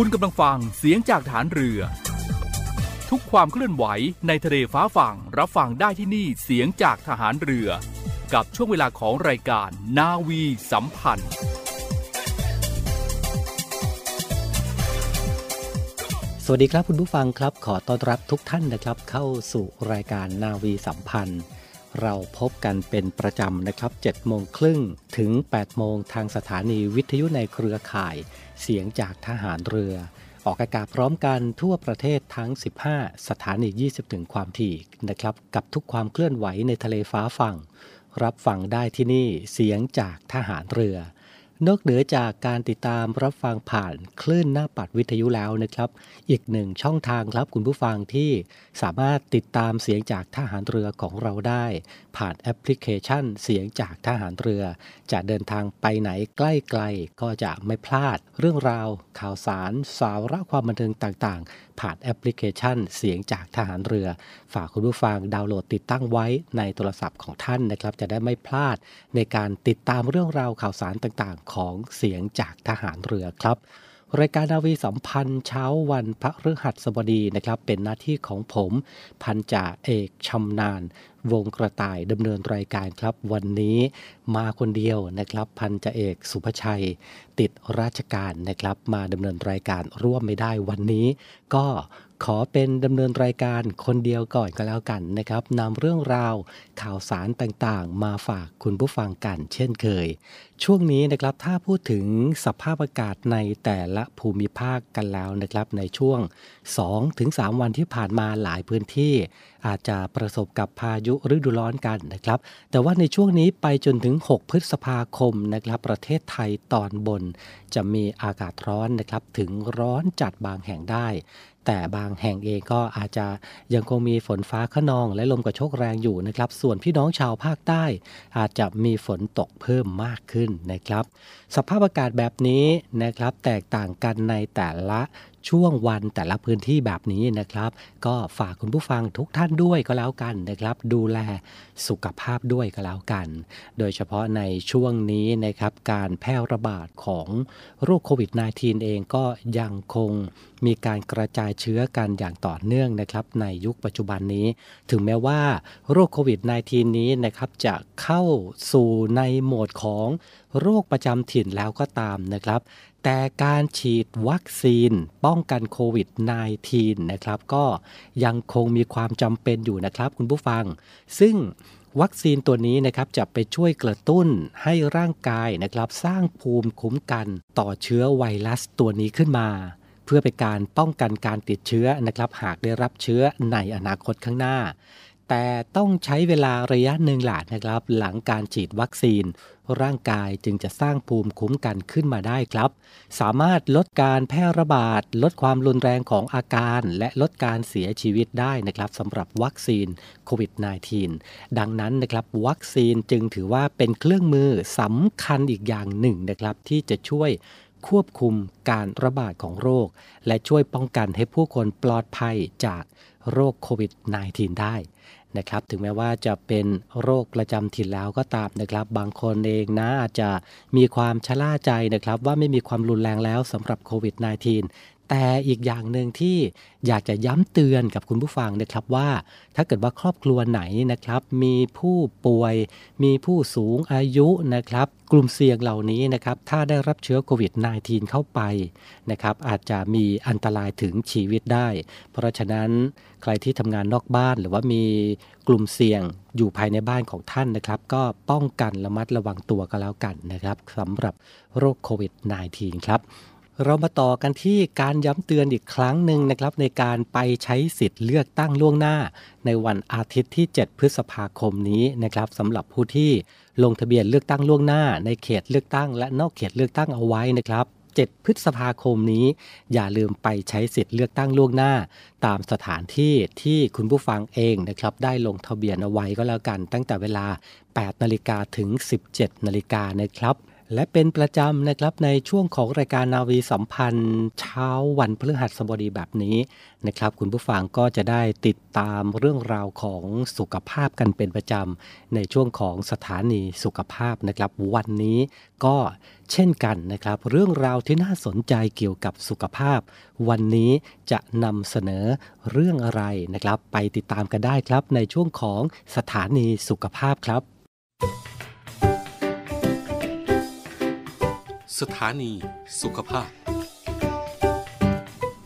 คุณกำลังฟังเสียงจากฐานเรือ ทุกความเคลื่อนไหวในทะเลฟ้าฝั่งรับฟังได้ที่นี่เสียงจากทหารเรือ กับช่วงเวลาของรายการนาวีสัมพันธ์ สวัสดีครับคุณผู้ฟังครับ ขอต้อนรับทุกท่านนะครับ เข้าสู่รายการนาวีสัมพันธ์ เราพบกันเป็นประจำนะครับ7โมงครึ่งถึง 8 โมงทางสถานีวิทยุในเครือข่าย เสียงจากทหารเรือ ออกอากาศพร้อมกันทั่วประเทศทั้ง 15 สถานี20ถึงความถี่นะครับ กับทุกความเคลื่อนไหวในทะเลฟ้าฝั่ง รับฟังได้ที่นี่เสียงจากทหารเรือ นอกเหนือจากการติดตามรับฟังผ่านคลื่นหน้าปัดวิทยุแล้วนะครับ อีกหนึ่งช่องทางครับคุณผู้ฟังที่สามารถติดตามเสียงจากทหารเรือของเราได้ ผ่านแอปพลิเคชันเสียงจากทหารเรือ จะเดินทางไปไหนใกล้ไกลก็จะไม่พลาด เรื่องราว ข่าวสาร สาระความบันเทิงต่างๆ ผ่านแอปพลิเคชันเสียงจากทหารเรือ ฝากคุณผู้ฟังดาวน์โหลดติดตั้งไว้ในโทรศัพท์ของท่านนะครับ จะได้ไม่พลาด ในการติดตามเรื่องราวข่าวสารต่างๆ ของเสียงจากทหารเรือครับ รายการนาวีสัมพันธ์เช้าวันพระฤหัสบดีนะครับ เป็นหน้าที่ของผม พันจ่าเอกชำนาญวงกระต่ายดำเนินรายการครับ วันนี้มาคนเดียวนะครับ พันจ่าเอกสุภชัย ติดราชการนะครับ มาดำเนินรายการร่วมไม่ได้วันนี้ ก็ ขอเป็นดำเนินรายการคนเดียวก่อนก็แล้วกันนะครับนำเรื่องราวข่าวสารต่างๆ มาฝากคุณผู้ฟังกันเช่นเคย ช่วงนี้นะครับถ้าพูดถึงสภาพอากาศในแต่ละภูมิภาคกันแล้วนะครับในช่วง 2-3 วันที่ผ่านมาหลายพื้นที่ อาจจะประสบกับพายุฤดูร้อนกันนะครับ แต่ว่าในช่วงนี้ไปจนถึง 6 พฤษภาคมนะครับประเทศไทยตอนบน จะมีอากาศร้อนนะครับถึงร้อนจัดบางแห่งได้ แต่บางแห่งเองก็อาจจะยังคงมีฝนฟ้าขนอง และลมกระโชกแรงอยู่นะครับ ส่วนพี่น้องชาวภาคใต้ อาจจะมีฝนตกเพิ่มมากขึ้นนะครับ สภาพอากาศแบบนี้นะครับ แตกต่างกันในแต่ละ ช่วงวันแต่ละพื้นที่แบบนี้นะครับ ก็ฝากคุณผู้ฟังทุกท่านด้วยก็แล้วกันนะครับ ดูแลสุขภาพด้วยก็แล้วกัน โดยเฉพาะในช่วงนี้นะครับ การแพร่ระบาดของโรคโควิด -19 เองก็ยังคงมีการกระจายเชื้อกันอย่างต่อเนื่องนะครับ ในยุคปัจจุบันนี้ ถึงแม้ว่าโรคโควิด -19 นี้นะครับจะเข้าสู่ในโหมดของโรคประจำถิ่นแล้วก็ตามนะครับ แต่การฉีดวัคซีนป้องกันโควิด -19 นะครับก็ยังคงมีความจำเป็นอยู่นะครับคุณผู้ฟัง ซึ่งวัคซีนตัวนี้นะครับจะไปช่วยกระตุ้นให้ร่างกายนะครับสร้างภูมิคุ้มกันต่อเชื้อไวรัสตัวนี้ขึ้นมา เพื่อเป็นการป้องกันการติดเชื้อนะครับหากได้รับเชื้อในอนาคตข้างหน้า แต่ต้องใช้เวลาระยะหนึ่งหลานะครับ หลังการฉีดวัคซีน ร่างกายจึงจะสร้างภูมิคุ้มกันขึ้นมาได้ครับ สามารถลดการแพร่ระบาด ลดความรุนแรงของอาการ และลดการเสียชีวิตได้นะครับสำหรับวัคซีนโควิด -19 ดังนั้นนะครับวัคซีนจึงถือว่าเป็นเครื่องมือสำคัญอีกอย่างหนึ่งนะครับ ที่จะช่วยควบคุมการระบาดของโรค และช่วยป้องกันให้ผู้คนปลอดภัยจากโรคโควิด -19 ได้ นะครับถึงแม้ว่าจะเป็นโรคประจำถิ่นแล้วก็ตามนะครับ บางคนเองนะอาจจะมีความชะล่าใจนะครับ ว่าไม่มีความรุนแรงแล้วสำหรับโควิด -19 แต่อีกอย่างหนึ่งที่อยากจะย้ำเตือนกับคุณผู้ฟังนะครับว่า ถ้าเกิดว่าครอบครัวไหนนะครับ มีผู้ป่วย มีผู้สูงอายุนะครับ กลุ่มเสี่ยงเหล่านี้นะครับ ถ้าได้รับเชื้อโควิด -19 เข้าไปนะครับ อาจจะมีอันตรายถึงชีวิตได้ เพราะฉะนั้นใครที่ทำงานนอกบ้านหรือว่ามีกลุ่มเสี่ยงอยู่ภายในบ้านของท่านนะครับ ก็ป้องกันระมัดระวังตัวกันแล้วกันนะครับสำหรับโรคโควิด -19 ครับ เรามาต่อกันที่การย้ำเตือนอีกครั้งหนึ่งนะครับ ในการไปใช้สิทธิ์เลือกตั้งล่วงหน้า ในวันอาทิตย์ที่ 7 พฤษภาคมนี้นะครับสำหรับผู้ที่ลงทะเบียนเลือกตั้งล่วงหน้า ในเขตเลือกตั้ง และนอกเขตเลือกตั้งเอาไว้นะครับ7พฤษภาคมนี้ อย่าลืมไปใช้สิทธิ์เลือกตั้งล่วงหน้า ตามสถานที่ที่คุณผู้ฟังเองนะครับ ได้ลงทะเบียนเอาไว้ก็แล้วกัน ตั้งแต่เวลา 8 นาฬิกาถึง 17 นาฬิกานะครับ และเป็นประจำนะครับในช่วงของรายการนาวีสัมพันธ์ เช้าวันพฤหัสบดีแบบนี้นะครับ คุณผู้ฟังก็จะได้ติดตามเรื่องราวของสุขภาพกันเป็นประจำในช่วงของสถานีสุขภาพนะครับ วันนี้ก็เช่นกันนะครับ เรื่องราวที่น่าสนใจเกี่ยวกับสุขภาพ วันนี้จะนำเสนอเรื่องอะไรนะครับ ไปติดตามกันได้ครับในช่วงของสถานีสุขภาพครับ สถานีสุขภาพ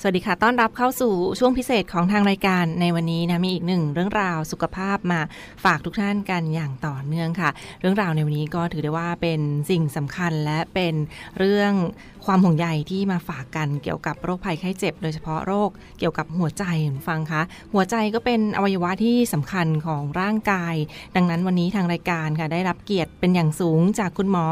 สวัสดีค่ะ ต้อนรับเข้าสู่ช่วงพิเศษของทางรายการในวันนี้นะ มีอีกหนึ่งเรื่องราวสุขภาพมาฝากทุกท่านกันอย่างต่อเนื่องค่ะ เรื่องราวในวันนี้ก็ถือได้ว่าเป็นสิ่งสำคัญและเป็นเรื่องความห่วงใยที่มาฝากกันเกี่ยวกับโรคภัยไข้เจ็บ โดยเฉพาะโรคเกี่ยวกับหัวใจฟังคะหัวใจก็เป็นอวัยวะที่สำคัญของร่างกาย ดังนั้นวันนี้ทางรายการค่ะได้รับเกียรติเป็นอย่างสูงจากคุณหมอ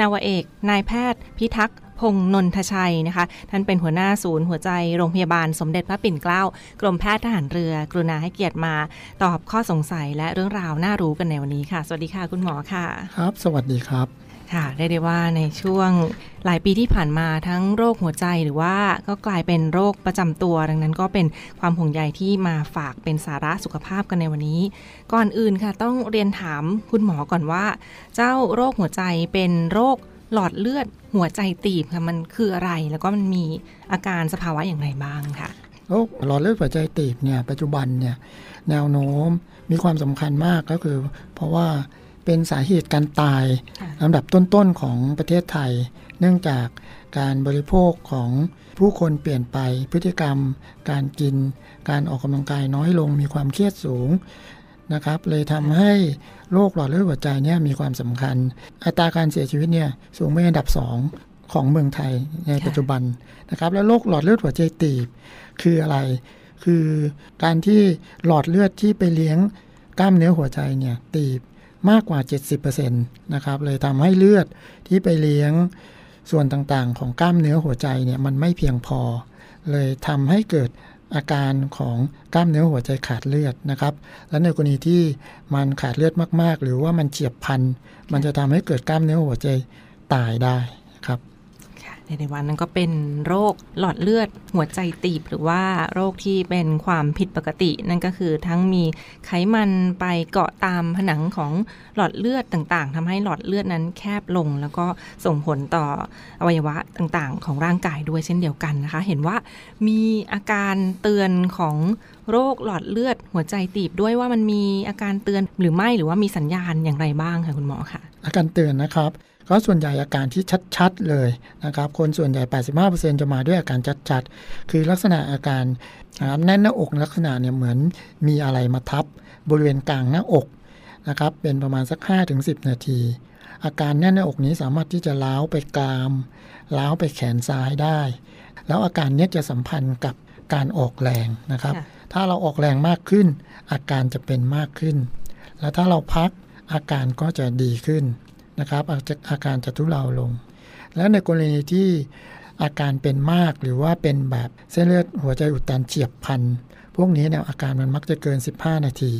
นาวเอก นายแพทย์ พิทักษ์ พงนนทชัยนะคะ ท่านเป็นหัวหน้าศูนย์หัวใจโรงพยาบาลสมเด็จพระปิ่นเกล้ากรมแพทย์ทหารเรือ กรุณาให้เกียรติมาตอบข้อสงสัยและเรื่องราวน่ารู้กันในวันนี้ค่ะ สวัสดีค่ะคุณหมอค่ะ ครับ สวัสดีครับค่ะได้ได้ว่าในช่วงหลายปีที่ผ่านมาทั้งโรคหัวใจหรือว่าก็กลายเป็นโรคประจำตัว ดังนั้นก็เป็นความห่วงใยที่มาฝากเป็นสาระสุขภาพกันในวันนี้ ก่อนอื่นค่ะ ต้องเรียนถามคุณหมอก่อนว่า เจ้าโรคหัวใจเป็นโรค หลอดเลือดหัวใจตีบค่ะมันคืออะไรแล้วก็มันมีอาการสภาวะอย่างไรบ้างค่ะโรคหลอดเลือดหัวใจตีบเนี่ยปัจจุบันเนี่ยแนวโน้มมีความสำคัญมากก็คือ เพราะว่าเป็นสาเหตุการตายลำดับต้นๆของประเทศไทย เนื่องจากการบริโภคของผู้คนเปลี่ยนไปพฤติกรรม การกิน การออกกำลังกายน้อยลงมีความเครียดสูง นะครับเลยทำให้โรคหลอดเลือดหัวใจเนี่ยมีความสำคัญ อัตราการเสียชีวิตเนี่ยสูงเป็นอันดับ 2 ของเมืองไทยในปัจจุบันนะครับแล้วโรคหลอดเลือดหัวใจตีบคืออะไร คือการที่หลอดเลือดที่ไปเลี้ยงกล้ามเนื้อหัวใจเนี่ยตีบมากกว่า 70%นะครับเลยทำให้เลือดที่ไปเลี้ยงส่วนต่างๆ ของกล้ามเนื้อหัวใจเนี่ยมันไม่เพียงพอ เลยทำให้เกิด อาการของกล้ามเนื้อหัวใจขาดเลือดนะครับ และในกรณีที่มันขาดเลือดมาก ๆ หรือว่ามันเฉียบพัน มันจะทำให้เกิดกล้ามเนื้อหัวใจตายได้ครับ ในวันนั้นก็เป็นโรคหลอดเลือดหัวใจตีบ หรือว่าโรคที่เป็นความผิดปกติ นั่นก็คือทั้งมีไขมันไปเกาะตามผนังของหลอดเลือดต่างๆทำให้หลอดเลือดนั้นแคบลง แล้วก็ส่งผลต่ออวัยวะต่างๆ ของร่างกายด้วยเช่นเดียวกันนะคะ เห็นว่ามีอาการเตือนของโรคหลอดเลือดหัวใจตีบด้วยว่ามันมีอาการเตือนหรือไม่หรือว่ามีสัญญาณอย่างไรบ้างคะคุณหมอคะอาการเตือนนะครับ ก็ส่วนใหญ่อาการที่ชัดๆเลยนะครับ คนส่วนใหญ่ 85%จะมาด้วยอาการชัดๆ คือลักษณะอาการแน่นหน้าอกลักษณะเนี่ยเหมือนมีอะไรมาทับบริเวณกลางหน้าอกนะครับ เป็นประมาณสัก 5-10 นาที อาการแน่นหน้าอกนี้สามารถที่จะล้าวไปกรามล้าวไปแขนซ้ายได้ แล้วอาการนี้จะสัมพันธ์กับการออกแรงนะครับ ถ้าเราออกแรงมากขึ้น อาการจะเป็นมากขึ้น แล้วถ้าเราพักอาการก็จะดีขึ้น นะครับอาอาการจะทุเลาลง แล้วในกรณีที่อาการเป็นมากหรือว่าเป็นแบบเส้นเลือดหัวใจอุดตันเฉียบพันพวกนี้เนี่ยอาการมันมักจะเกิน 15 นาที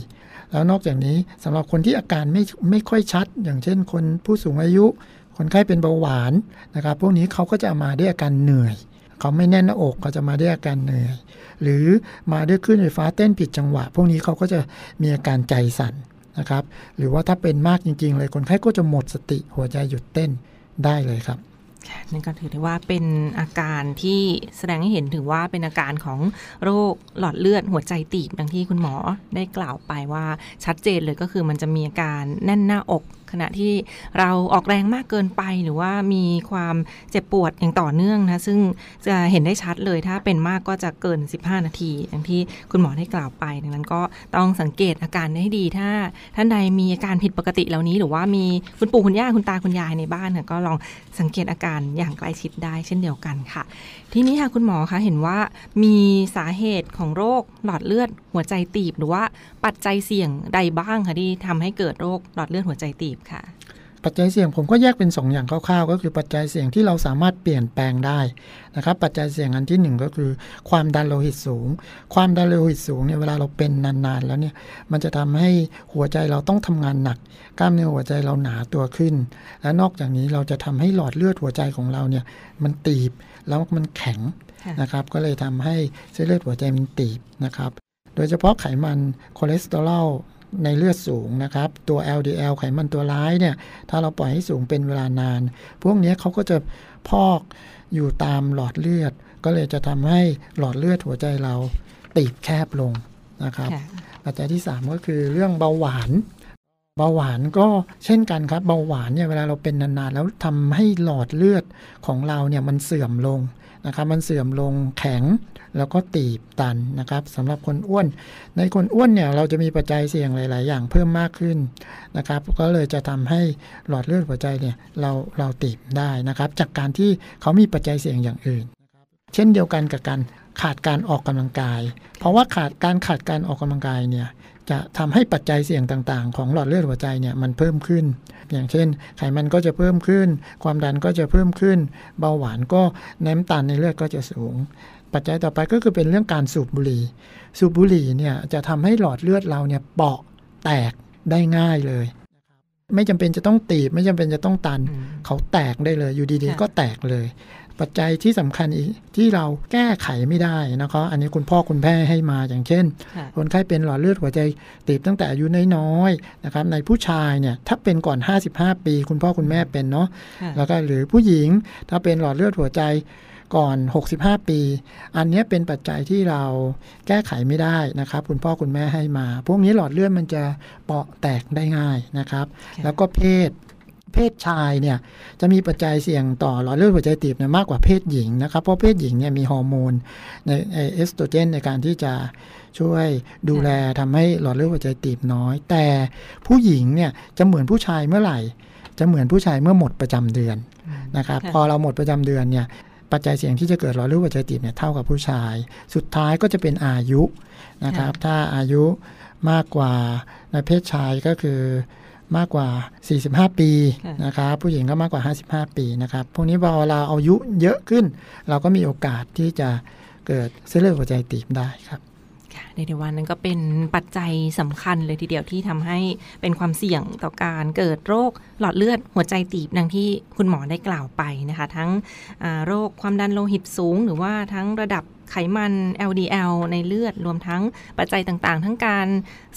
แล้วนอกจากนี้สำหรับคนที่อาการไม่ไม่ค่อยชัด อย่างเช่น คนผู้สูงอายุ คนไข้เป็นเบาหวานนะครับ พวกนี้เขาก็จะมาด้วยอาการเหนื่อย เขาไม่แน่นหน้าอกเขาจะมาด้วยอาการเหนื่อย หรือมาด้วยคลื่นไฟฟ้าเต้นผิดจังหวะ พวกนี้เขาก็จะมีอาการใจสั่น นะครับ หรือว่าถ้าเป็นมากจริง ๆ เลยคนไข้ก็จะหมดสติหัวใจหยุดเต้นได้เลยครับนั่นก็ถือได้ว่าเป็นอาการที่แสดงให้เห็นถึงว่าเป็นอาการของโรคหลอดเลือดหัวใจตีบดังที่คุณหมอได้กล่าวไปว่าชัดเจนเลยก็คือมันจะมีอาการแน่นหน้าอก ขณะที่เราออกแรงมากเกินไปหรือว่ามีความเจ็บปวดอย่างต่อเนื่องนะ ซึ่งจะเห็นได้ชัดเลยถ้าเป็นมากก็จะเกิน 15 นาที อย่างที่คุณหมอได้กล่าวไป ดังนั้นก็ต้องสังเกตอาการให้ดี ถ้าท่านใดมีอาการผิดปกติเหล่านี้ หรือว่ามีคุณปู่คุณย่าคุณตาคุณยายในบ้านก็ลองสังเกตอาการอย่างใกล้ชิดได้เช่นเดียวกันค่ะ ทีนี้ค่ะคุณหมอคะเห็นว่ามีสาเหตุของโรคหลอดเลือดหัวใจตีบ หรือว่าปัจจัยเสี่ยงใดบ้างคะที่ทำให้เกิดโรคหลอดเลือดหัวใจตีบค่ะ ปัจจัยเสี่ยงผมก็แยกเป็น 2 อย่างคร่าวๆ ก็คือปัจจัยเสี่ยงที่เราสามารถเปลี่ยนแปลงได้นะครับ ปัจจัยเสี่ยงอันที่ 1 ก็คือ ความดันโลหิตสูง ความดันโลหิตสูงเนี่ยเวลาเราเป็นนานๆแล้วเนี่ยมันจะทำให้หัวใจเราต้องทำงานหนัก กล้ามเนื้อหัวใจเราหนาตัวขึ้น และนอกจากนี้เราจะทำให้หลอดเลือดหัวใจของเราเนี่ยมันตีบแล้วมันแข็งนะครับ ก็เลยทำให้เส้นเลือดหัวใจมันตีบนะครับ โดยเฉพาะไขมันคอเลสเตอรอล ในเลือดสูงนะครับ ตัว LDL ไขมันตัวร้ายเนี่ย ถ้าเราปล่อยให้สูงเป็นเวลานาน พวกนี้เขาก็จะพอกอยู่ตามหลอดเลือด ก็เลยจะทำให้หลอดเลือดหัวใจเราตีบแคบลงนะครับ ปัจจัยที่ 3 ก็คือเรื่องเบาหวานเบาหวานก็เช่นกันครับ เบาหวานเนี่ยเวลาเราเป็นนานๆ แล้วทำให้หลอดเลือดของเราเนี่ยมันเสื่อมลง นะครับมันเสื่อมลงแข็งแล้วก็ตีบตันนะครับสำหรับคนอ้วน ในคนอ้วนเนี่ยเราจะมีปัจจัยเสี่ยงหลาย ๆ อย่างเพิ่มมากขึ้นนะครับ ก็เลยจะทำให้หลอดเลือดหัวใจเนี่ยเราเราตีบได้นะครับ จากการที่เขามีปัจจัยเสี่ยงอย่างอื่น เช่นเดียวกันกับการขาดการออกกำลังกาย เพราะว่าขาดการขาดการออกกำลังกายเนี่ย จะทำให้ปัจจัยเสี่ยงต่างๆ ของหลอดเลือดหัวใจเนี่ยมันเพิ่มขึ้น อย่างเช่น ไขมันก็จะเพิ่มขึ้น ความดันก็จะเพิ่มขึ้น เบาหวานก็น้ำตาลในเลือดก็จะสูง ปัจจัยต่อไปก็คือเป็นเรื่องการสูบบุหรี่ สูบบุหรี่เนี่ยจะทำให้หลอดเลือดเราเนี่ยเปาะแตกได้ง่ายเลย ไม่จำเป็นจะต้องตีบไม่จำเป็นจะต้องตัน เขาแตกได้เลยอยู่ดีๆก็แตกเลย ปัจจัยที่สำคัญอีกที่เราแก้ไขไม่ได้นะครับอันนี้คุณพ่อคุณแม่ให้มาอย่างเช่น คนไข้เป็นหลอดเลือดหัวใจตีบตั้งแต่อายุน้อยๆนะครับในผู้ชายเนี่ยถ้าเป็นก่อน 55 ปี คุณพ่อคุณแม่เป็นเนาะแล้วก็หรือผู้หญิงถ้าเป็นหลอดเลือดหัวใจก่อน 65 ปี อันนี้เป็นปัจจัยที่เราแก้ไขไม่ได้นะครับ คุณพ่อคุณแม่ให้มา พวกนี้หลอดเลือดมันจะเปาะแตกได้ง่ายนะครับ แล้วก็เพศ เพศชายเนี่ยจะมีปัจจัยเสี่ยงต่อหลอดเลือดหัวใจตีบเนี่ยมากกว่าเพศหญิงนะครับเพราะเพศหญิงเนี่ยมีฮอร์โมนในเอสโตรเจนในการที่จะช่วยดูแลทำให้หลอดเลือดหัวใจตีบน้อย แต่ผู้หญิงเนี่ยจะเหมือนผู้ชายเมื่อไหร่ จะเหมือนผู้ชายเมื่อหมดประจำเดือนนะครับพอเราหมดประจำเดือนเนี่ยปัจจัยเสี่ยงที่จะเกิดหลอดเลือดหัวใจตีบเนี่ยเท่ากับผู้ชาย สุดท้ายก็จะเป็นอายุนะครับ ถ้าอายุมากกว่าในเพศชายก็คือ มากกว่า 45 ปีนะครับผู้หญิงก็มากกว่า 55 ปีนะครับพวกนี้พอเราอายุเยอะขึ้น เราก็มีโอกาสที่จะเกิดเส้นเลือดหัวใจตีบได้ครับในเดวันนั้นก็เป็นปัจจัยสำคัญเลยทีเดียวที่ทำให้เป็นความเสี่ยงต่อการเกิดโรคหลอดเลือดหัวใจตีบดังที่คุณหมอได้กล่าวไปนะคะ ทั้งโรคความดันโลหิตสูง หรือว่าทั้งระดับ ไขมัน LDL ในเลือดรวมทั้งปัจจัยต่างๆ ทั้งการ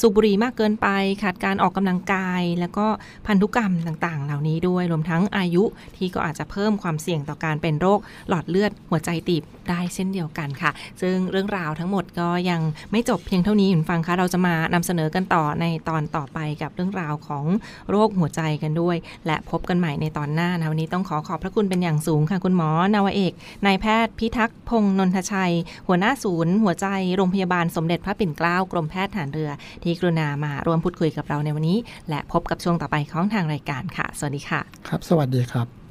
สูบบุหรี่มากเกินไป ขาดการออกกำลังกาย แล้วก็พันธุกรรมต่างๆ เหล่านี้ด้วยรวมทั้งอายุที่ก็อาจจะเพิ่มความเสี่ยงต่อการเป็นโรคหลอดเลือดหัวใจตีบได้เช่นเดียวกันค่ะ ซึ่งเรื่องราวทั้งหมดก็ยังไม่จบเพียงเท่านี้คุณฟังคะเราจะมานำเสนอกันต่อในตอนต่อไปกับเรื่องราวของโรคหัวใจกันด้วย และพบกันใหม่ในตอนหน้านะวันนี้ต้องขอขอบพระคุณเป็นอย่างสูงค่ะ คุณหมอนาวเอกนายแพทย์พิทักษ์พงนนทชัย หัวหน้าศูนย์ หัวใจโรงพยาบาลสมเด็จพระปิ่นเกล้ากรมแพทย์ฐานเรือ ที่กรุณามาร่วมพูดคุยกับเราในวันนี้ และพบกับช่วงต่อไปของทางรายการค่ะ สวัสดีค่ะ ครับ สวัสดีครับ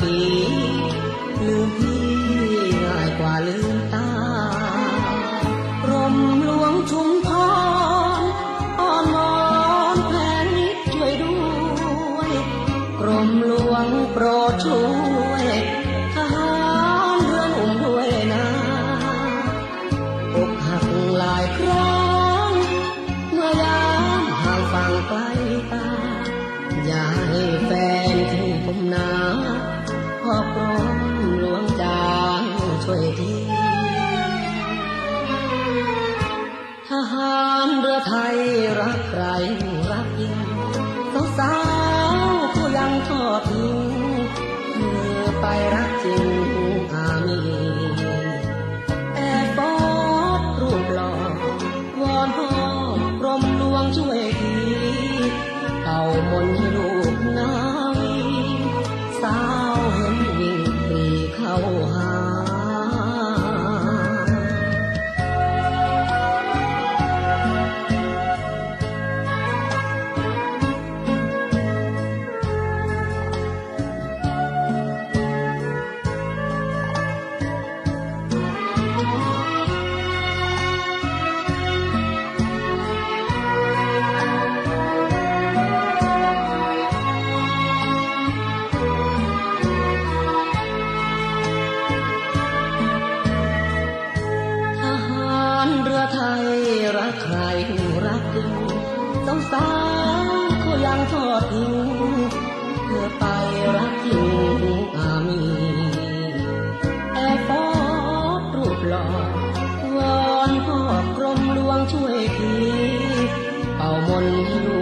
ตัว เป่ามนต์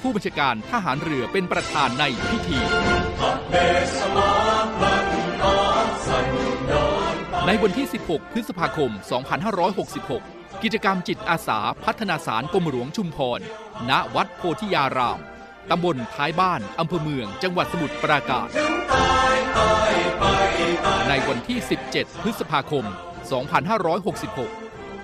ผู้บัญชาการทหารเรือเป็นประธานในพิธีในวันที่ 16 พฤษภาคม 2566 กิจกรรมจิตอาสาพัฒนาสารกรมหลวงชุมพร ณ วัดโพธิยาราม ตำบลท้ายบ้าน อำเภอเมือง จังหวัดสมุทรปราการ ในวันที่ 17 พฤษภาคม 2566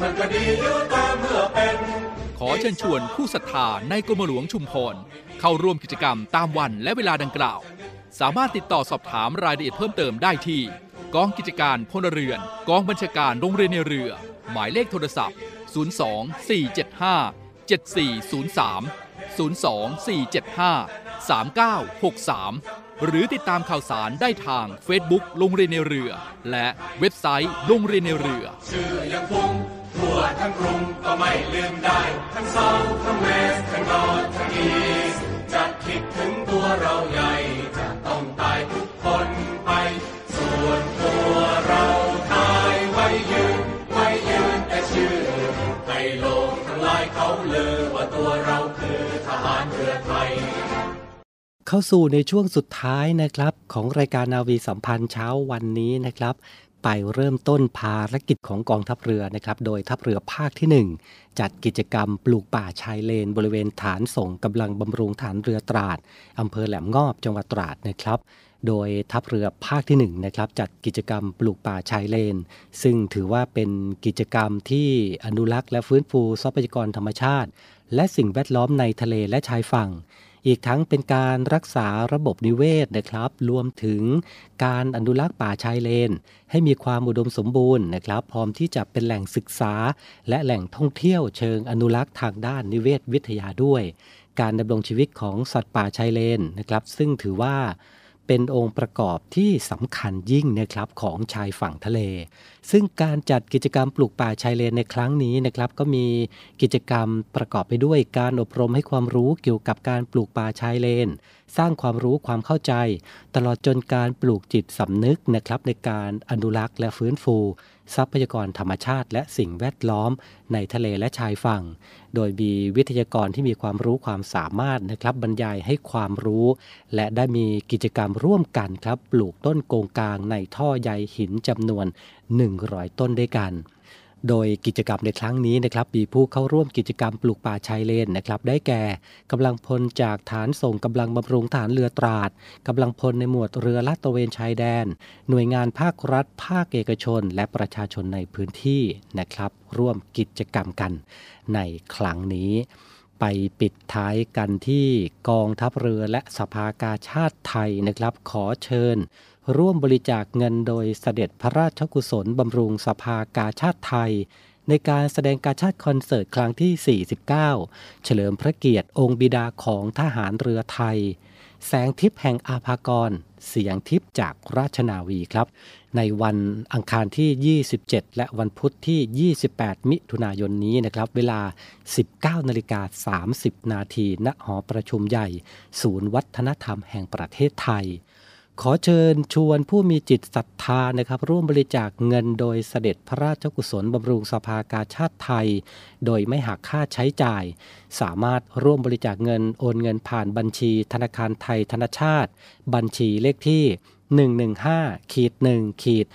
มันก็ดีอยู่แต่เมื่อเป็นขอเชิญชวนผู้ศรัทธาในกรมหลวงชุมพรเข้าร่วมกิจกรรมตามวันและเวลาดังกล่าว สามารถติดต่อสอบถามรายละเอียดเพิ่มเติมได้ที่ กองกิจการพลเรือน กองบัญชาการโรงเรียนในเรือ หมายเลขโทรศัพท์ 02 475 7403 02 475 3963 หรือติดตามข่าวสารได้ทาง Facebook โรงเรียนในเรือ และเว็บไซต์โรงเรียนในเรือ ทั่วทั้งกรุงก็ไม่ลืมได้ ทั้งเซาทั้งเวสทั้งนอร์ทั้งอีสจะคิดถึงตัวเราใหญ่จะต้องตายทุกคนไป ส่วนตัวเราตายไว้ยืนไว้ยืนแต่ชื่อให้โลกทั้งหลายเขาลือว่าตัวเราคือทหารเรือไทยเข้าสู่ในช่วงสุดท้ายนะครับ ของรายการนาวีสัมพันธ์เช้าวันนี้นะครับ ไปเริ่มต้นภารกิจของกองทัพเรือนะครับ โดยทัพเรือภาคที่ 1 จัดกิจกรรมปลูกป่าชายเลน บริเวณฐานส่งกำลังบำรุงฐานเรือตราดอำเภอแหลมงอบจังหวัดตราดนะครับ โดยทัพเรือภาคที่1นะครับจัดกิจกรรมปลูกป่าชายเลน ซึ่งถือว่าเป็นกิจกรรมที่อนุรักษ์และฟื้นฟูทรัพยากรธรรมชาติ และสิ่งแวดล้อมในทะเลและชายฝั่ง อีกทั้งเป็นการรักษาระบบนิเวศนะครับ รวมถึงการอนุรักษ์ป่าชายเลน ให้มีความอุดมสมบูรณ์นะครับ พร้อมที่จะเป็นแหล่งศึกษา และแหล่งท่องเที่ยวเชิงอนุรักษ์ทางด้านนิเวศวิทยาด้วย การดำรงชีวิตของสัตว์ป่าชายเลนนะครับ ซึ่งถือว่า เป็นองค์ประกอบที่สำคัญยิ่งนะครับของชายฝั่งทะเล ซึ่งการจัดกิจกรรมปลูกป่าชายเลนในครั้งนี้นะครับก็มีกิจกรรมประกอบไปด้วยการอบรมให้ความรู้เกี่ยวกับการปลูกป่าชายเลน สร้างความรู้ความเข้าใจ ตลอดจนการปลูกจิตสำนึกนะครับในการอนุรักษ์และฟื้นฟู ทรัพยากรธรรมชาติ และสิ่งแวดล้อม ในทะเลและชายฝั่ง โดยมีวิทยากรที่มีความรู้ความสามารถนะครับบรรยายให้ความรู้ และได้มีกิจกรรมร่วมกันครับปลูกต้นโกงกลางในท่อใยหินจำนวน 100 ต้นด้วยกัน โดยกิจกรรมในครั้งนี้นะครับมีผู้เข้าร่วมกิจกรรมปลูกป่าชายเลนนะครับได้แก่กำลังพลจากฐานส่งกำลังบำรุงฐานเรือตราดกำลังพลในหมวดเรือลาดตระเวนชายแดน หน่วยงานภาครัฐ ภาคเอกชน และประชาชนในพื้นที่นะครับ ร่วมกิจกรรมกันในครั้งนี้ไปปิดท้ายกันที่กองทัพเรือและสภากาชาติไทยนะครับ ขอเชิญ ร่วมบริจาคเงินโดยเสด็จพระราชกุศลบำรุงสภากาชาติไทย ในการแสดงการชาติคอนเสิร์ตครั้งที่ 49 เฉลิมพระเกียรติองค์บิดาของทหารเรือไทย แสงทิพย์แห่งอาภากร เสียงทิพย์จากราชนาวีครับ ในวันอังคารที่ 27 และวันพุธที่ 28 มิถุนายนนี้นะครับ เวลา 19นาฬิกา30 นาทีณหอประชุมใหญ่ ศูนย์วัฒนธรรมแห่งประเทศไทย ขอเชิญชวนผู้มีจิตศรัทธานะครับ ร่วมบริจาคเงินโดยเสด็จพระราชกุศลบำรุงสภากาชาติไทย โดยไม่หักค่าใช้จ่าย สามารถร่วมบริจาคเงินโอนเงินผ่านบัญชีธนาคารไทยธนชาติ บัญชีเลขที่ 115ขีด1ขีด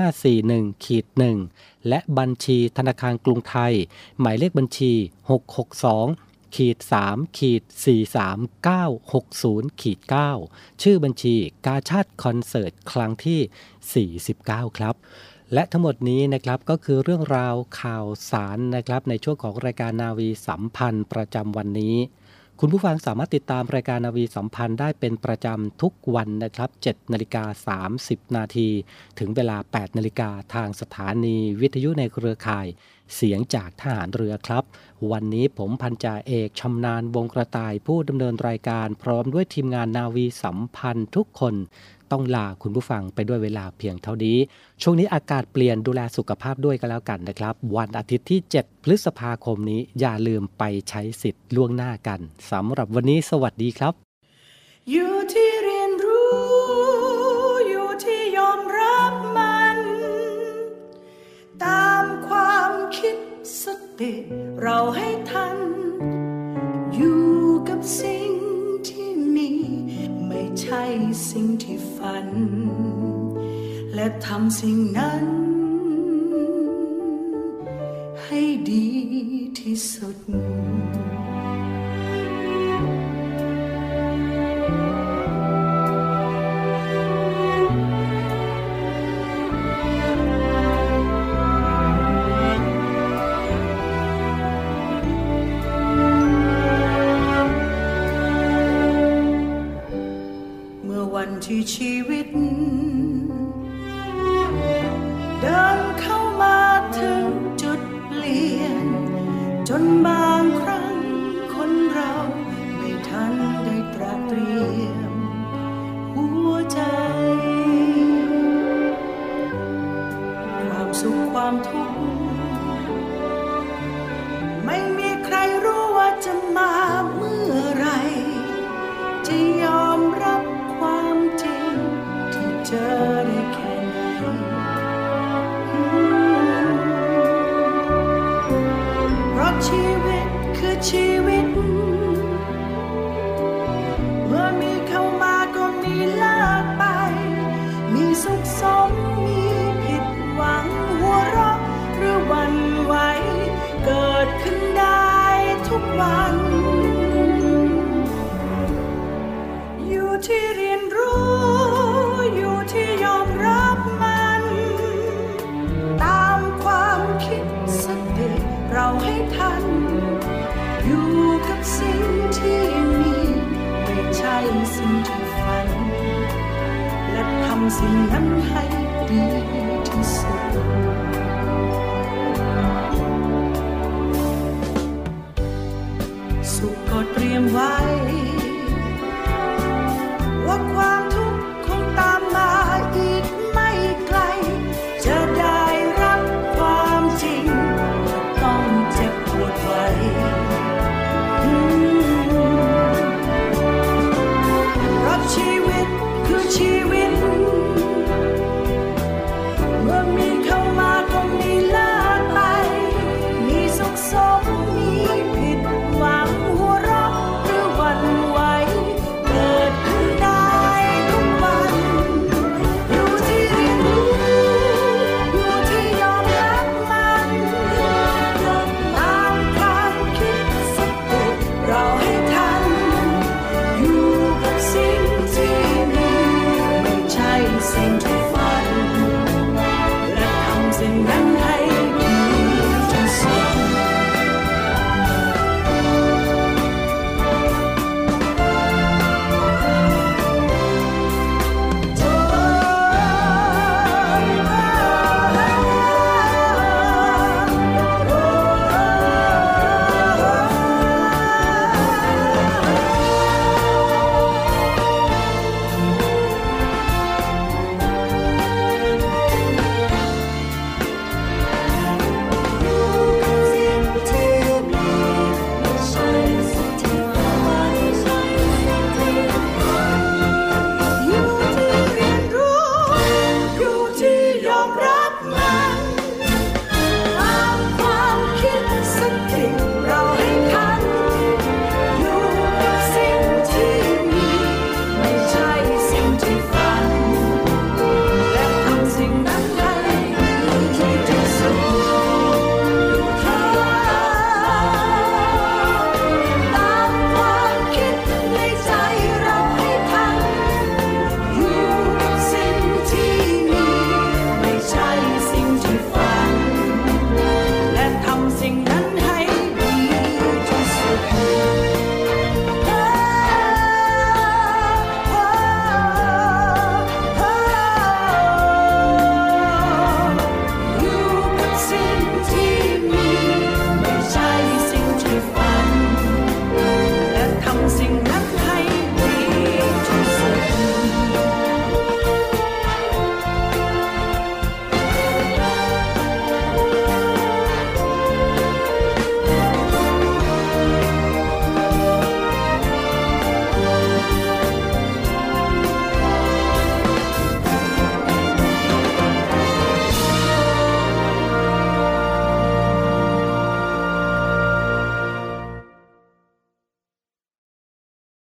07541ขีด1และบัญชีธนาคารกรุงไทย หมายเลขบัญชี 662 ขีด3ขีด4390ขีด9ชื่อบัญชีกาชาติคอนเสิร์ตครั้งที่ 49 ครับและทั้งหมดนี้นะครับก็คือเรื่องราวข่าวสารนะครับในช่วงของรายการนาวีสัมพันธ์ประจำวันนี้ คุณผู้ฟังสามารถติดตามรายการนาวีสัมพันธ์ได้เป็นประจำทุกวันนะครับ 7นาฬิกา30 นาที ถึงเวลา 8นาฬิกาทางสถานีวิทยุในเครือข่าย เสียงจากทหารเรือครับ วันนี้ผมพันจ่าเอกชำนาญวงกระต่ายผู้ดำเนินรายการพร้อมด้วยทีมงานนาวีสัมพันธ์ทุกคน ต้องลาคุณผู้ฟังไปด้วยเวลาเพียงเท่านี้ ช่วงนี้อากาศเปลี่ยนดูแลสุขภาพด้วยกันแล้วกันนะครับ วันอาทิตย์ที่ 7 พฤษภาคมนี้อย่าลืมไปใช้สิทธิ์ล่วงหน้ากันสำหรับวันนี้สวัสดีครับ อยู่ที่เรียนรู้ อยู่ที่ยอมรับมัน ตามความคิดสติ เราให้ทัน อยู่กับสิ่ง ใช่สิ่งที่ฝัน และทำสิ่งนั้น ให้ดีที่สุด